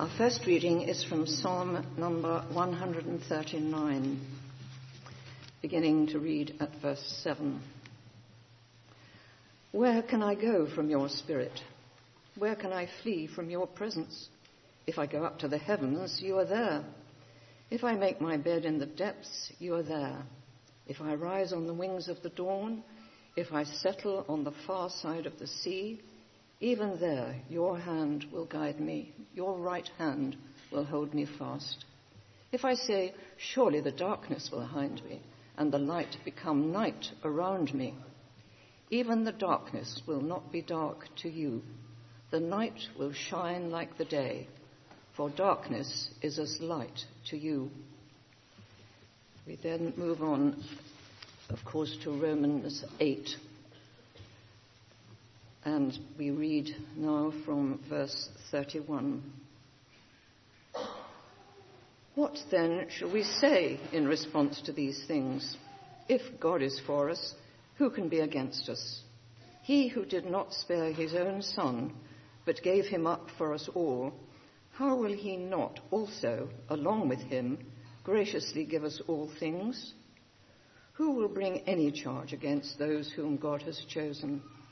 Our first reading is from Psalm number 139, beginning to read at verse 7. Where can I go from your spirit? Where can I flee from your presence? If I go up to the heavens, you are there. If I make my bed in the depths, you are there. If I rise on the wings of the dawn, if I settle on the far side of the sea, even there, your hand will guide me, your right hand will hold me fast. If I say, Surely the darkness will hide me, and the light become night around me, even the darkness will not be dark to you. The night will shine like the day, for darkness is as light to you. We then move on, of course, to Romans 8. And we read now from verse 31. What then shall we say in response to these things? If God is for us, who can be against us? He who did not spare his own son, but gave him up for us all, how will he not also, along with him, graciously give us all things? Who will bring any charge against those whom God has chosen?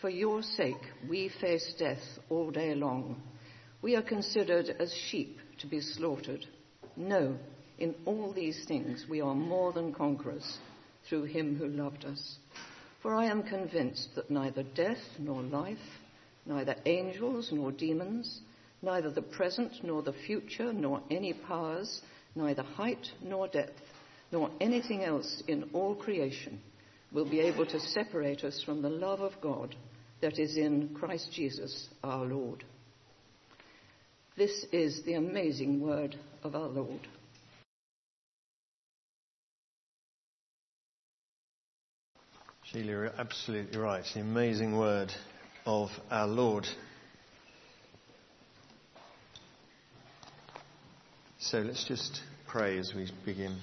for your sake, we face death all day long. We are considered as sheep to be slaughtered. No, in all these things we are more than conquerors through him who loved us. For I am convinced that neither death nor life, neither angels nor demons, neither the present nor the future, nor any powers, neither height nor depth, nor anything else in all creation will be able to separate us from the love of God that is in Christ Jesus our Lord. This is the amazing word of our Lord. Sheila, you're absolutely right. The amazing word of our Lord. So let's just pray as we begin.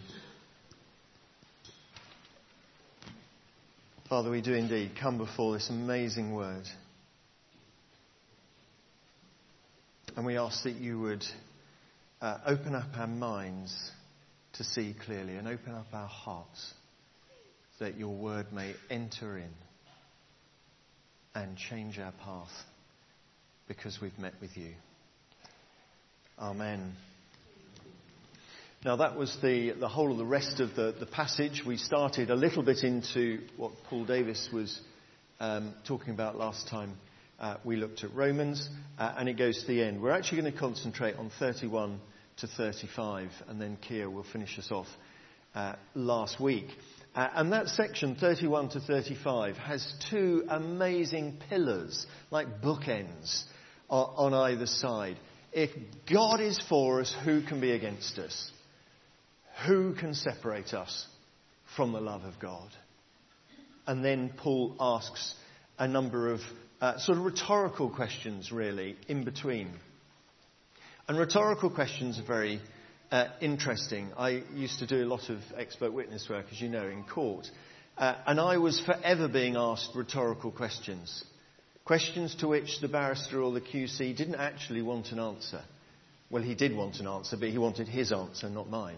Father, we do indeed come before this amazing word. And we ask that you would uh, open up our minds to see clearly and open up our hearts that your word may enter in and change our path because we've met with you. Amen. Now, that was the, the whole of the rest of the, the passage. We started a little bit into what Paul Davis was um, talking about last time. Uh, we looked at Romans, uh, and it goes to the end. We're actually going to concentrate on 31 to 35, and then Kia will finish us off uh, last week. Uh, and that section, 31 to 35, has two amazing pillars, like bookends, on either side. If God is for us, who can be against us? Who can separate us from the love of God? And then Paul asks a number of uh, sort of rhetorical questions, really, in between. And rhetorical questions are very uh, interesting. I used to do a lot of expert witness work, as you know, in court. Uh, and I was forever being asked rhetorical questions. Questions to which the barrister or the QC didn't actually want an answer. Well, he did want an answer, but he wanted his answer, not mine.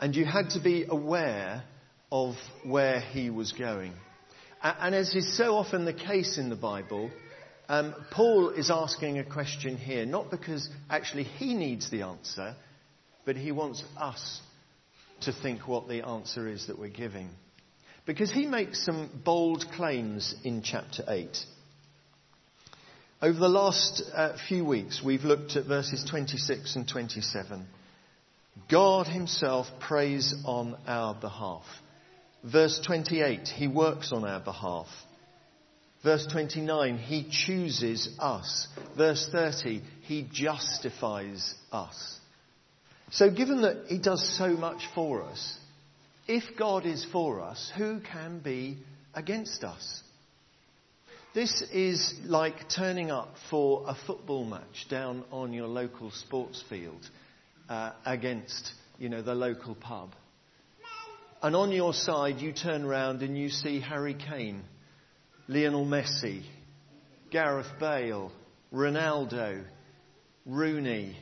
And you had to be aware of where he was going. And as is so often the case in the Bible, um, Paul is asking a question here, not because actually he needs the answer, but he wants us to think what the answer is that we're giving. Because he makes some bold claims in chapter 8. Over the last uh, few weeks, we've looked at verses 26 and 27. God Himself prays on our behalf. Verse 28, He works on our behalf. Verse 29, He chooses us. Verse 30, He justifies us. So given that He does so much for us, if God is for us, who can be against us? This is like turning up for a football match down on your local sports field uh, against, you know, the local pub. And on your side, you turn around and you see Harry Kane, Lionel Messi, Gareth Bale, Ronaldo, Rooney.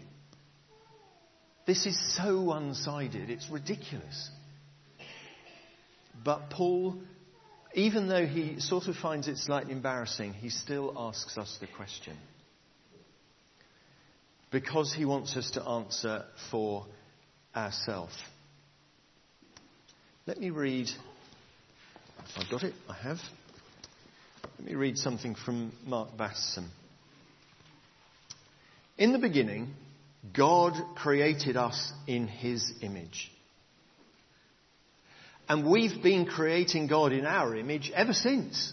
This is so one sided, it's ridiculous. But Paul, even though he sort of finds it slightly embarrassing, he still asks us the question. Because he wants us to answer for ourselves. Let me read. I've got it, I have. Let me read something from Mark Batterson. In the beginning, God created us in His image. And we've been creating God in our image ever since.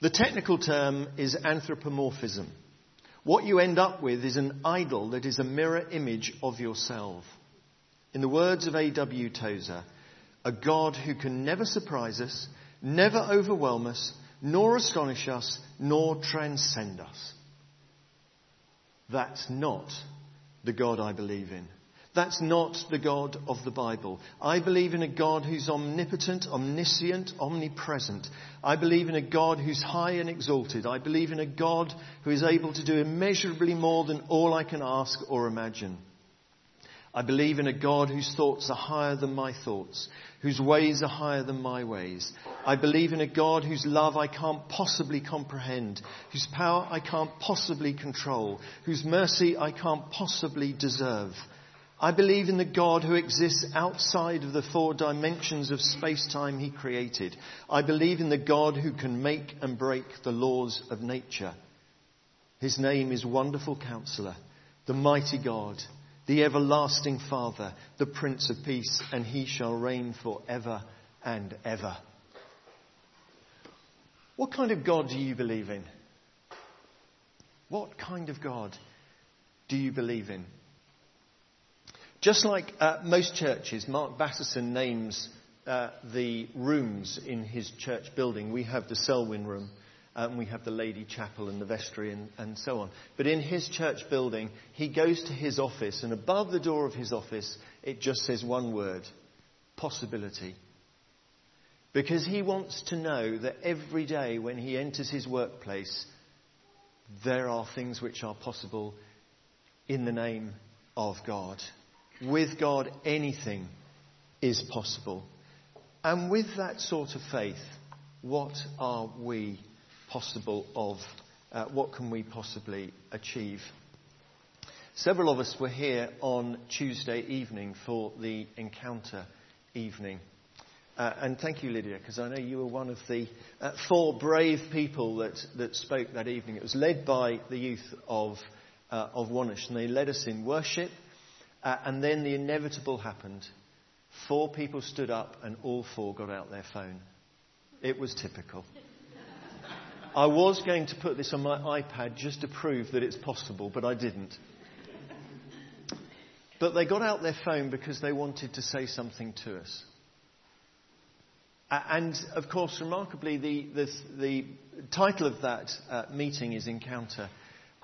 The technical term is anthropomorphism. What you end up with is an idol that is a mirror image of yourself. In the words of A.W. Tozer, a God who can never surprise us, never overwhelm us, nor astonish us, nor transcend us. That's not the God I believe in. That's not the God of the Bible. I believe in a God who's omnipotent, omniscient, omnipresent. I believe in a God who's high and exalted. I believe in a God who is able to do immeasurably more than all I can ask or imagine. I believe in a God whose thoughts are higher than my thoughts, whose ways are higher than my ways. I believe in a God whose love I can't possibly comprehend, whose power I can't possibly control, whose mercy I can't possibly deserve. I believe in the God who exists outside of the four dimensions of space-time he created. I believe in the God who can make and break the laws of nature. His name is Wonderful Counselor, the Mighty God, the everlasting Father, the Prince of Peace, and he shall reign for ever and ever. What kind of God do you believe in? What kind of God do you believe in? Just like uh, most churches, Mark Batterson names uh, the rooms in his church building. We have the Selwyn room, um, we have the Lady Chapel and the vestry and, and so on. But in his church building, he goes to his office, and above the door of his office, it just says one word possibility. Because he wants to know that every day when he enters his workplace, there are things which are possible in the name of God. With God, anything is possible. And with that sort of faith, what are we possible of uh, what can we possibly achieve. Several of us were here on Tuesday evening for the encounter evening. Uh, and thank you, Lydia, because I know you were one of the uh, four brave people that, that spoke that evening. It was led by the youth of, uh, of Wonersh, and they led us in worship. Uh, and then the inevitable happened. Four people stood up, and all four got out their phone. It was typical. I was going to put this on my iPad just to prove that it's possible, but I didn't. But they got out their phone because they wanted to say something to us. And of course, remarkably, the, the, the title of that uh, meeting is Encounter.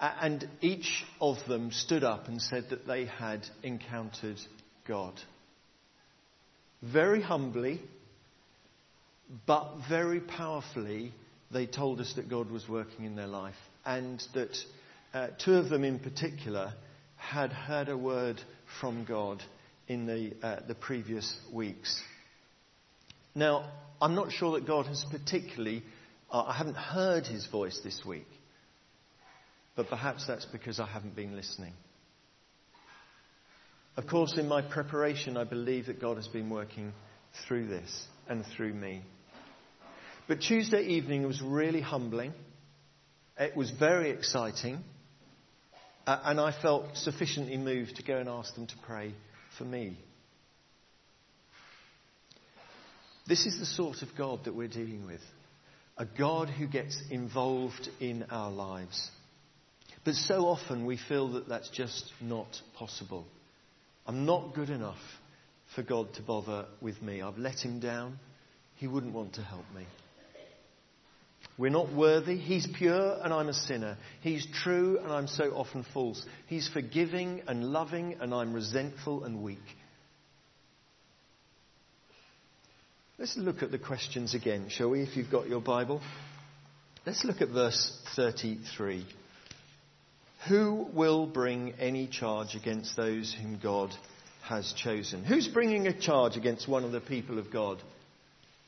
And each of them stood up and said that they had encountered God. Very humbly, but very powerfully, they told us that God was working in their life and that uh, two of them in particular had heard a word from God in the, uh, the previous weeks. Now, I'm not sure that God has particularly, uh, I haven't heard his voice this week, but perhaps that's because I haven't been listening. Of course, in my preparation, I believe that God has been working through this and through me. But Tuesday evening was really humbling. It was very exciting. Uh, and I felt sufficiently moved to go and ask them to pray for me. This is the sort of God that we're dealing with. a God who gets involved in our lives. But so often we feel that that's just not possible. I'm not good enough for God to bother with me. I've let him down. He wouldn't want to help me. We're not worthy. He's pure and I'm a sinner. He's true and I'm so often false. He's forgiving and loving and I'm resentful and weak. Let's look at the questions again, shall we, if you've got your Bible? Let's look at verse 33. Who will bring any charge against those whom God has chosen? Who's bringing a charge against one of the people of God?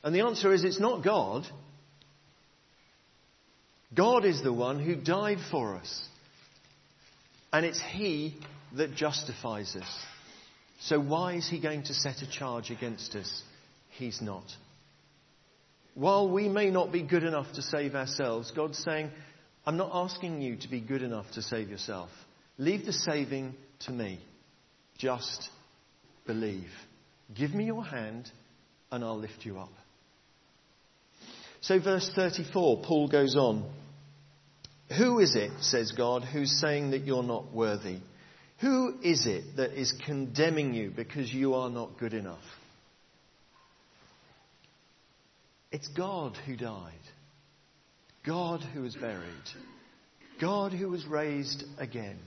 And the answer is it's not God. God is the one who died for us. And it's He that justifies us. So why is He going to set a charge against us? He's not. While we may not be good enough to save ourselves, God's saying, I'm not asking you to be good enough to save yourself. Leave the saving to me. Just believe. Give me your hand and I'll lift you up. So, verse 34, Paul goes on. Who is it, says God, who's saying that you're not worthy? Who is it that is condemning you because you are not good enough? It's God who died. God who was buried. God who was raised again.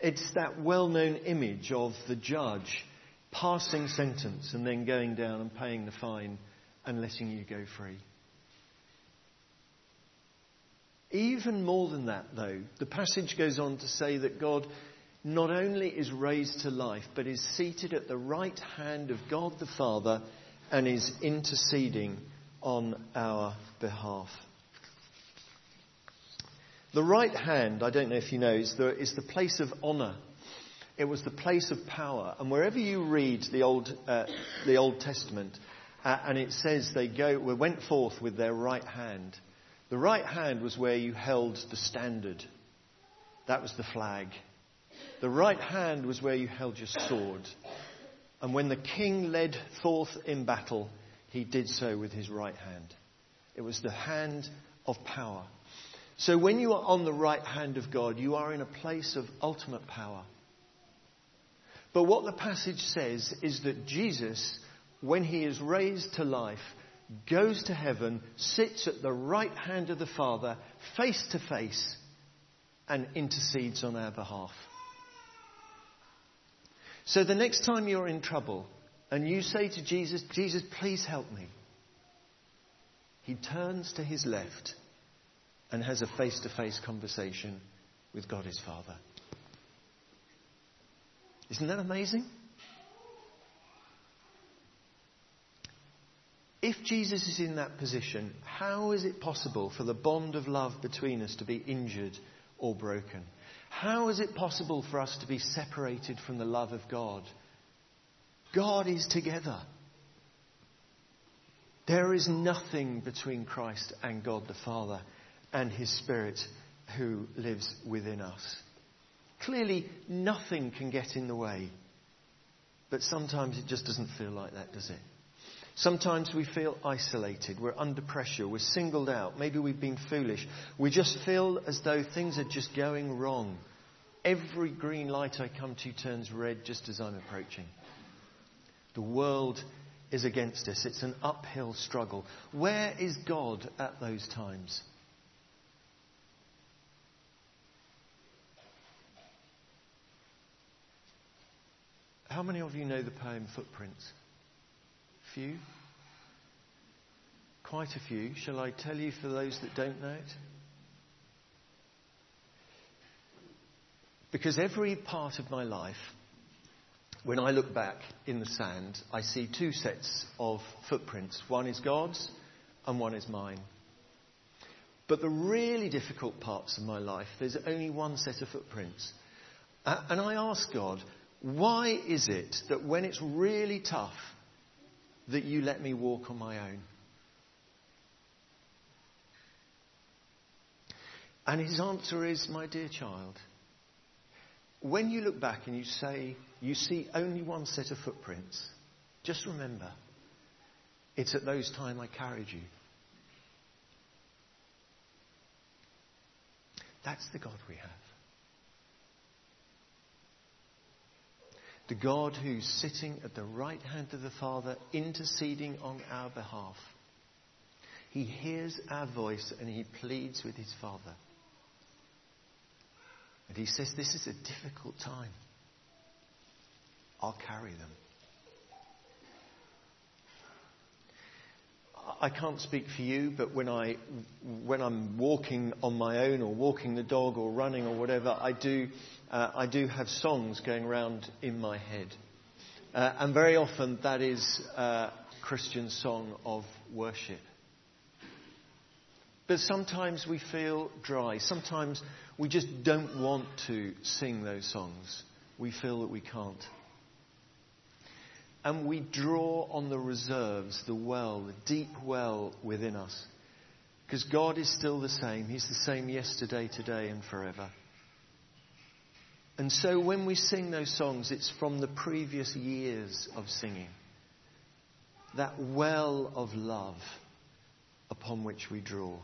It's that well known image of the judge passing sentence and then going down and paying the fine and letting you go free. Even more than that, though, the passage goes on to say that God not only is raised to life, but is seated at the right hand of God the Father and is interceding on our behalf. The right hand, I don't know if you know, is the, is the place of honour. It was the place of power. And wherever you read the Old, uh, the Old Testament, uh, and it says they go, went forth with their right hand, the right hand was where you held the standard. That was the flag. The right hand was where you held your sword. And when the king led forth in battle, he did so with his right hand. It was the hand of power. So when you are on the right hand of God, you are in a place of ultimate power. But what the passage says is that Jesus, when he is raised to life, goes to heaven, sits at the right hand of the Father, face to face, and intercedes on our behalf. So the next time you're in trouble and you say to Jesus, Jesus, please help me, he turns to his left and has a face to face conversation with God his Father. Isn't that amazing? If Jesus is in that position, how is it possible for the bond of love between us to be injured or broken? How is it possible for us to be separated from the love of God? God is together. There is nothing between Christ and God the Father and His Spirit who lives within us. Clearly, nothing can get in the way. But sometimes it just doesn't feel like that, does it? Sometimes we feel isolated. We're under pressure. We're singled out. Maybe we've been foolish. We just feel as though things are just going wrong. Every green light I come to turns red just as I'm approaching. The world is against us. It's an uphill struggle. Where is God at those times? How many of you know the poem Footprints? few? Quite a few. Shall I tell you for those that don't know it? Because every part of my life, when I look back in the sand, I see two sets of footprints. One is God's and one is mine. But the really difficult parts of my life, there's only one set of footprints. And I ask God, why is it that when it's really tough, that you let me walk on my own? And his answer is, my dear child, when you look back and you say, you see only one set of footprints, just remember, it's at those times I carried you. That's the God we have. The God who's sitting at the right hand of the Father, interceding on our behalf. He hears our voice and he pleads with his Father. And he says, This is a difficult time. I'll carry them. I can't speak for you, but when, I, when I'm walking on my own or walking the dog or running or whatever, I do, uh, I do have songs going around in my head. Uh, and very often that is a Christian song of worship. But sometimes we feel dry. Sometimes we just don't want to sing those songs. We feel that we can't. And we draw on the reserves, the well, the deep well within us. Because God is still the same. He's the same yesterday, today, and forever. And so when we sing those songs, it's from the previous years of singing. That well of love upon which we draw.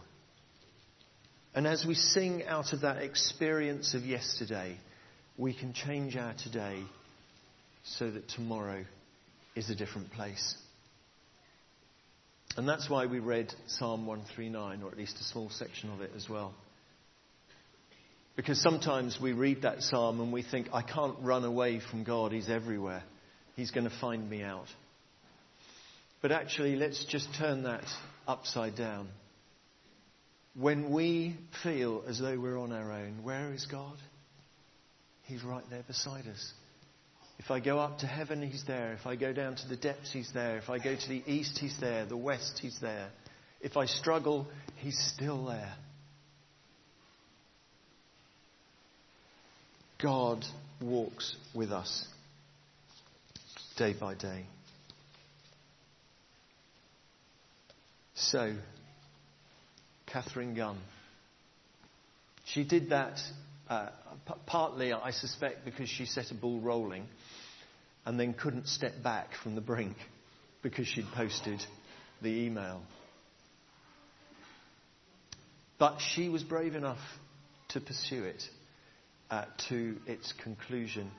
And as we sing out of that experience of yesterday, we can change our today so that tomorrow is a different place. And that's why we read Psalm 139, or at least a small section of it as well. Because sometimes we read that psalm and we think, I can't run away from God, He's everywhere. He's going to find me out. But actually, let's just turn that upside down. When we feel as though we're on our own, where is God? He's right there beside us. If I go up to heaven, He's there. If I go down to the depths, He's there. If I go to the east, He's there. The west, He's there. If I struggle, He's still there. God walks with us day by day. So, Katharine Gun. She did that uh, p- partly, I suspect, because she set a ball rolling and then couldn't step back from the brink because she'd posted the email. But she was brave enough to pursue it uh, to its conclusion,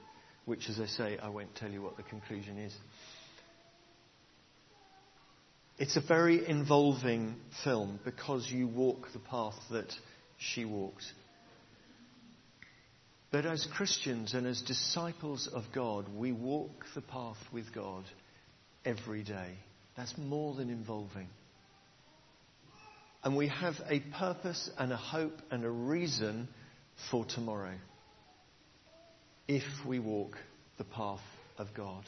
which, as I say, I won't tell you what the conclusion is. It's a very involving film because you walk the path that she walked. But as Christians and as disciples of God, we walk the path with God every day. That's more than involving. And we have a purpose and a hope and a reason for tomorrow if we walk the path of God.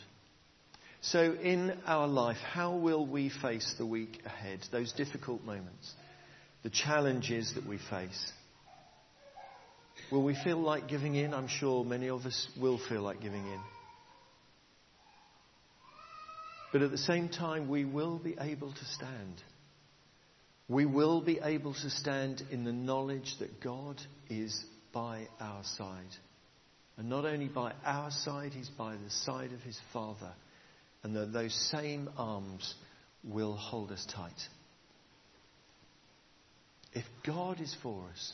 So, in our life, how will we face the week ahead, those difficult moments, the challenges that we face? Will we feel like giving in? I'm sure many of us will feel like giving in. But at the same time, we will be able to stand. We will be able to stand in the knowledge that God is by our side. And not only by our side, He's by the side of His Father and that those same arms will hold us tight. If God is for us,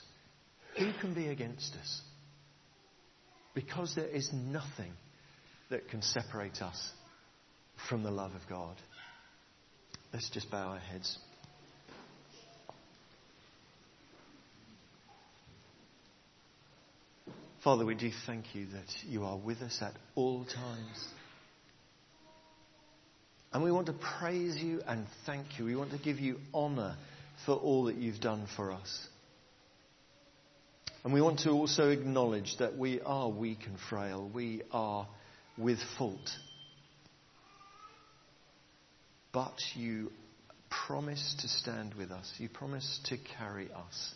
who can be against us? Because there is nothing that can separate us from the love of God. Let's just bow our heads. Father, we do thank you that you are with us at all times. And we want to praise you and thank you. We want to give you honour for all that you've done for us. And we want to also acknowledge that we are weak and frail. We are with fault. But you promise to stand with us. You promise to carry us.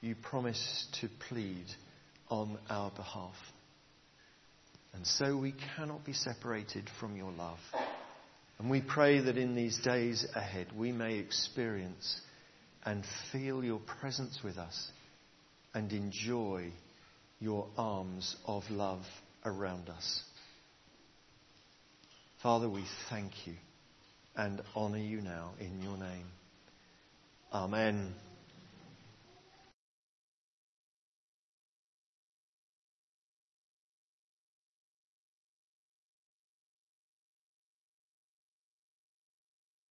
You promise to plead on our behalf. And so we cannot be separated from your love. And we pray that in these days ahead we may experience and feel your presence with us and enjoy your arms of love around us. Father, we thank you and honour you now in your name. Amen.